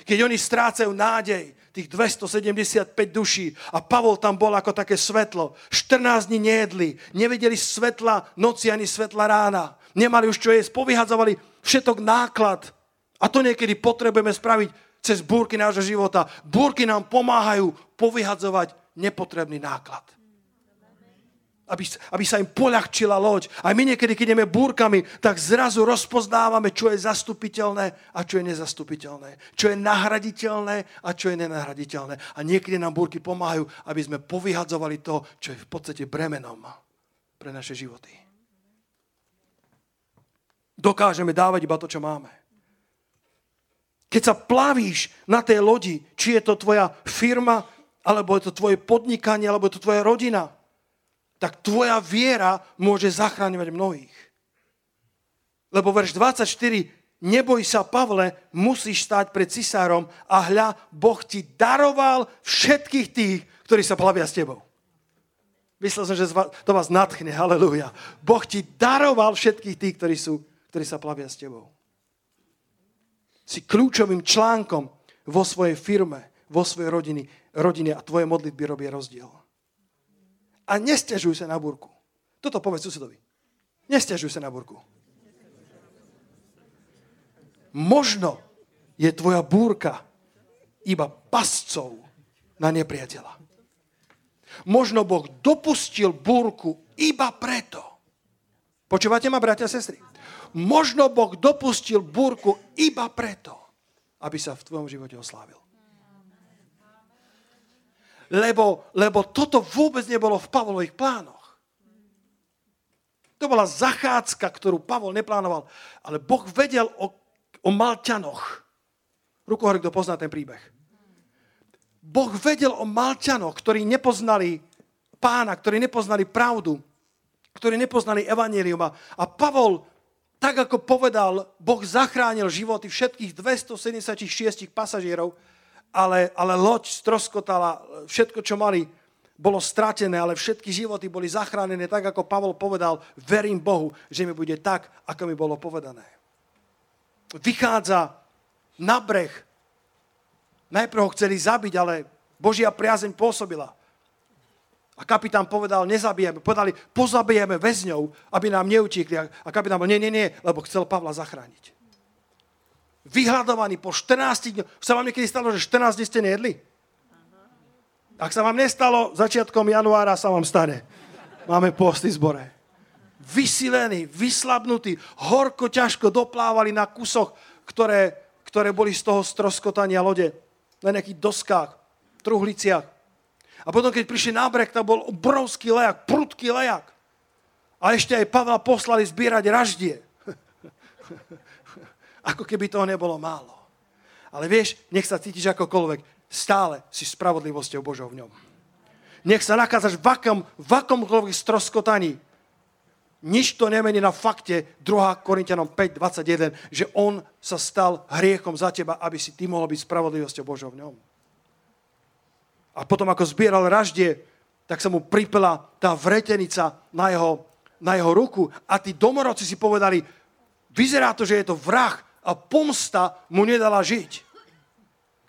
Keď oni strácajú nádej, tých 275 duší a Pavol tam bol ako také svetlo. 14 dní nejedli, nevedeli svetla noci ani svetla rána. Nemali už čo jesť, povyhadzovali všetok náklad a to niekedy potrebujeme spraviť cez búrky nášho života. Búrky nám pomáhajú povyhadzovať nepotrebný náklad. Aby, aby sa im poľahčila loď. A my niekedy, keď ideme búrkami, tak zrazu rozpoznávame, čo je zastupiteľné a čo je nezastupiteľné. Čo je nahraditeľné a čo je nenahraditeľné. A niekedy nám búrky pomáhajú, aby sme povyhadzovali to, čo je v podstate bremenom pre naše životy. Dokážeme dávať iba to, čo máme. Keď sa plavíš na tej lodi, či je to tvoja firma, alebo je to tvoje podnikanie, alebo je to tvoja rodina, tak tvoja viera môže zachráňovať mnohých. Lebo verš 24, neboj sa, Pavle, musíš stáť pred cisárom a hľa, Boh ti daroval všetkých tých, ktorí sa plavia s tebou. Myslel som, že to vás nadchne, halleluja. Boh ti daroval všetkých tých, ktorí, sú, ktorí sa plavia s tebou si kľúčovým článkom vo svojej firme, vo svojej rodiny, rodine a tvoje modlitby robia rozdiel. A nestiažuj sa na burku. Toto povedz susedovi. Nestiažuj sa na burku. Možno je tvoja búrka iba pascov na nepriateľa. Možno Boh dopustil búrku iba preto. Počúvate ma, bratia a sestry? Možno Boh dopustil búrku iba preto, aby sa v tvojom živote oslávil. Lebo, lebo toto vôbec nebolo v Pavlových plánoch. To bola zachádzka, ktorú Pavol neplánoval. Ale Boh vedel o, o Malťanoch. Ruku hore, kto pozná ten príbeh. Boh vedel o Malťanoch, ktorí nepoznali pána, ktorí nepoznali pravdu, ktorí nepoznali evanílium. A Pavol tak ako povedal, Boh zachránil životy všetkých 276 pasažierov, ale, ale loď stroskotala, všetko, čo mali, bolo stratené, ale všetky životy boli zachránené, tak ako Pavol povedal, verím Bohu, že mi bude tak, ako mi bolo povedané. Vychádza na breh. Najprv ho chceli zabiť, ale Božia priazeň pôsobila. A kapitán povedal, nezabijeme. Povedali, pozabijeme väzňov, aby nám neutíkli. A kapitán povedal, nie, nie, nie, lebo chcel Pavla zachrániť. Vyhľadovaný po 14 dňoch. Sa vám niekedy stalo, že 14 dní ste nejedli? Ak sa vám nestalo, začiatkom januára sa vám stane. Máme posty zbore. Vysilení, vyslabnutí, horko, ťažko doplávali na kusoch, ktoré, ktoré boli z toho stroskotania lode. Na nejakých doskách, truhliciach. A potom, keď prišli na breh, tam bol obrovský lejak, prudký lejak. A ešte aj Pavla poslali zbierať raždie. ako keby toho nebolo málo. Ale vieš, nech sa cítiš akokoľvek, stále si spravodlivosťou Božou v ňom. Nech sa nakázaš v, akom, v akomkoľvek stroskotaní. Nič to nemení na fakte 2 Korintianom 5.21, že on sa stal hriechom za teba, aby si ty mohol byť spravodlivosťou Božou v ňom. A potom ako zbieral raždie, tak sa mu pripela tá vretenica na jeho, na jeho ruku a tí domorodci si povedali, vyzerá to, že je to vrah a pomsta mu nedala žiť.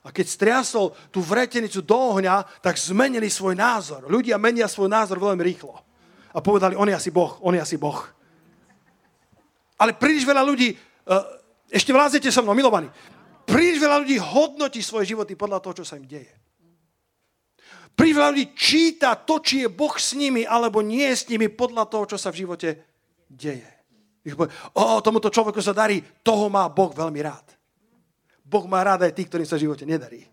A keď striasol tú vretenicu do ohňa, tak zmenili svoj názor. Ľudia menia svoj názor veľmi rýchlo. A povedali, on je asi Boh, on je asi Boh. Ale príliš veľa ľudí, uh, ešte vlázete so mnou, milovaní, príliš veľa ľudí hodnotí svoje životy podľa toho, čo sa im deje. Ľudí číta to, či je Boh s nimi, alebo nie s nimi podľa toho, čo sa v živote deje. O, tomuto človeku sa darí, toho má Boh veľmi rád. Boh má rád aj tých, ktorým sa v živote nedarí.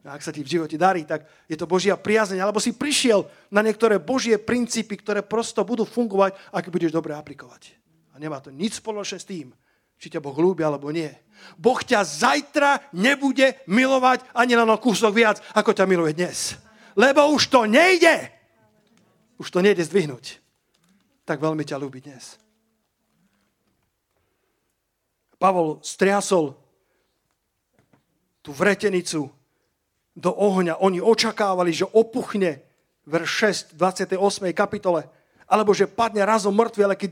A ak sa ti v živote darí, tak je to Božia priazeň. Alebo si prišiel na niektoré Božie princípy, ktoré prosto budú fungovať, ak budeš dobre aplikovať. A nemá to nič spoločné s tým, či ťa Boh ľúbi alebo nie. Boh ťa zajtra nebude milovať ani na kúsok viac, ako ťa miluje dnes. Lebo už to nejde. Už to nejde zdvihnúť. Tak veľmi ťa ľúbi dnes. Pavol striasol tú vretenicu do ohňa. Oni očakávali, že opuchne verš 6, 28. kapitole, alebo že padne razom mŕtvy, ale keď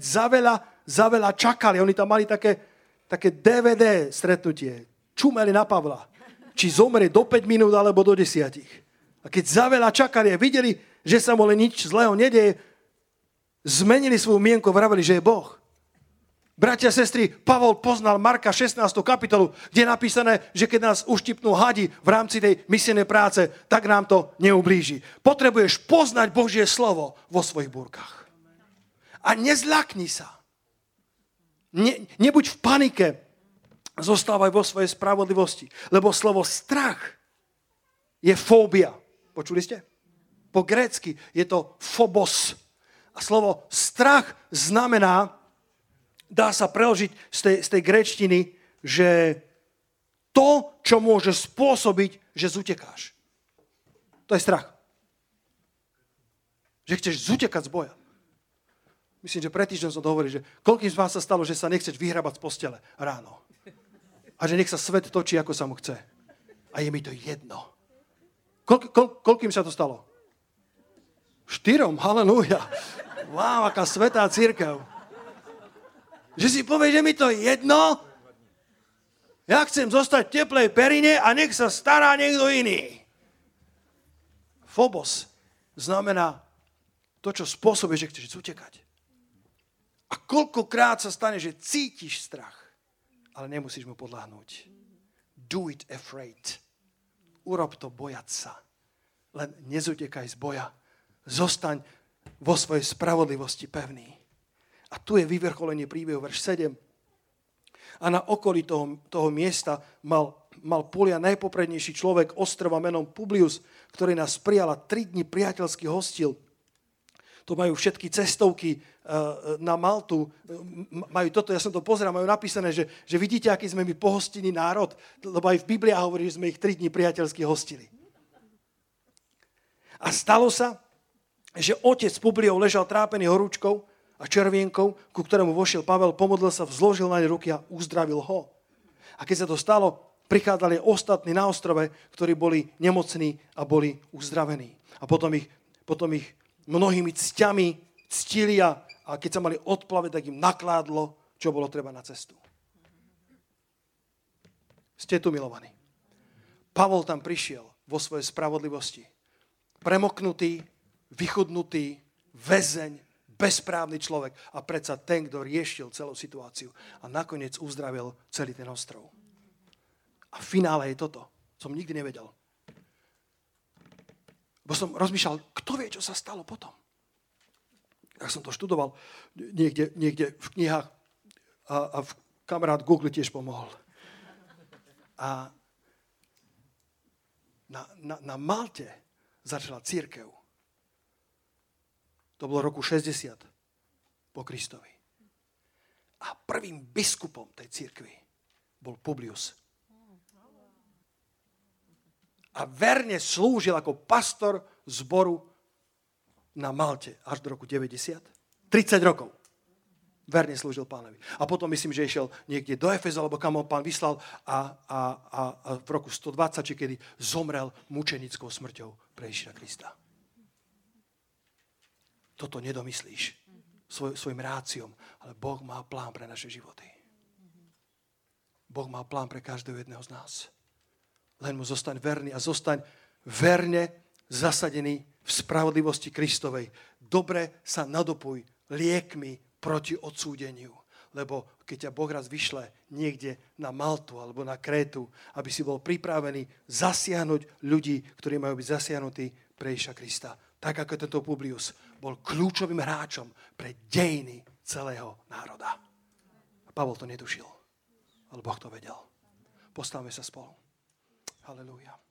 za veľa, čakali, oni tam mali také, také DVD stretnutie, čumeli na Pavla, či zomrie do 5 minút alebo do 10. A keď za veľa čakali a videli, že sa mu len nič zlého nedieje, zmenili svoju mienku, vraveli, že je Boh. Bratia, sestry, Pavol poznal Marka 16. kapitolu, kde je napísané, že keď nás uštipnú hadi v rámci tej misijnej práce, tak nám to neublíži. Potrebuješ poznať Božie slovo vo svojich búrkach. A nezľakni sa. Ne, nebuď v panike, zostávaj vo svojej spravodlivosti. Lebo slovo strach je fóbia. Počuli ste? Po grécky je to phobos. A slovo strach znamená, dá sa preložiť z tej, z tej grečtiny, že to, čo môže spôsobiť, že zutekáš. To je strach. Že chceš zutekať z boja. Myslím, že pred týždňom som to hovoril, že koľkým z vás sa stalo, že sa nechceš vyhrabať z postele ráno. A že nech sa svet točí, ako sa mu chce. A je mi to jedno. Koľ, koľ, koľkým sa to stalo? Štyrom, halleluja. Wow, aká svetá církev. Že si povie, že mi to je jedno, ja chcem zostať v teplej perine a nech sa stará niekto iný. Phobos znamená to, čo spôsobuje, že chceš utekať. A koľkokrát sa stane, že cítiš strach, ale nemusíš mu podľahnúť. Do it afraid. Urob to bojať sa. Len nezutekaj z boja. Zostaň vo svojej spravodlivosti pevný. A tu je vyvrcholenie príbehu, verš 7. A na okolí toho, toho miesta mal, mal Polia najpoprednejší človek ostrova menom Publius, ktorý nás prijala tri dni priateľský hostil. To majú všetky cestovky eh, na Maltu. Majú toto, ja som to pozeral, majú napísané, že, že vidíte, aký sme my pohostinný národ, lebo aj v Biblii hovorí, že sme ich tri dni priateľsky hostili. A stalo sa, že otec Publiov ležal trápený horúčkou a červienkou, ku ktorému vošiel Pavel, pomodlil sa, vzložil na ne ruky a uzdravil ho. A keď sa to stalo, prichádzali ostatní na ostrove, ktorí boli nemocní a boli uzdravení. A potom ich, potom ich mnohými cťami ctili a, keď sa mali odplaviť, tak im nakládlo, čo bolo treba na cestu. Ste tu milovaní. Pavol tam prišiel vo svojej spravodlivosti. Premoknutý, vychudnutý, väzeň, bezprávny človek a predsa ten, kto riešil celú situáciu a nakoniec uzdravil celý ten ostrov. A v finále je toto. Som nikdy nevedel. Bo som rozmýšľal, kto vie, čo sa stalo potom. Ja som to študoval niekde, niekde v knihách a, a v kamarát Google tiež pomohol. A na, na, na Malte začala církev to bolo roku 60 po Kristovi. A prvým biskupom tej církvy bol Publius. A verne slúžil ako pastor zboru na Malte až do roku 90. 30 rokov. Verne slúžil pánovi. A potom myslím, že išiel niekde do Efeza, alebo kam ho pán vyslal a, a, a, a v roku 120, či kedy zomrel mučenickou smrťou pre Ježiša Krista toto nedomyslíš svoj, svojim ráciom, ale Boh má plán pre naše životy. Boh má plán pre každého jedného z nás. Len mu zostaň verný a zostaň verne zasadený v spravodlivosti Kristovej. Dobre sa nadopuj liekmi proti odsúdeniu. Lebo keď ťa Boh raz vyšle niekde na Maltu alebo na Krétu, aby si bol pripravený zasiahnuť ľudí, ktorí majú byť zasiahnutí pre Iša Krista. Tak ako tento Publius bol kľúčovým hráčom pre dejiny celého národa. A Pavol to netušil, ale Boh to vedel. Postavme sa spolu. Hallelujah.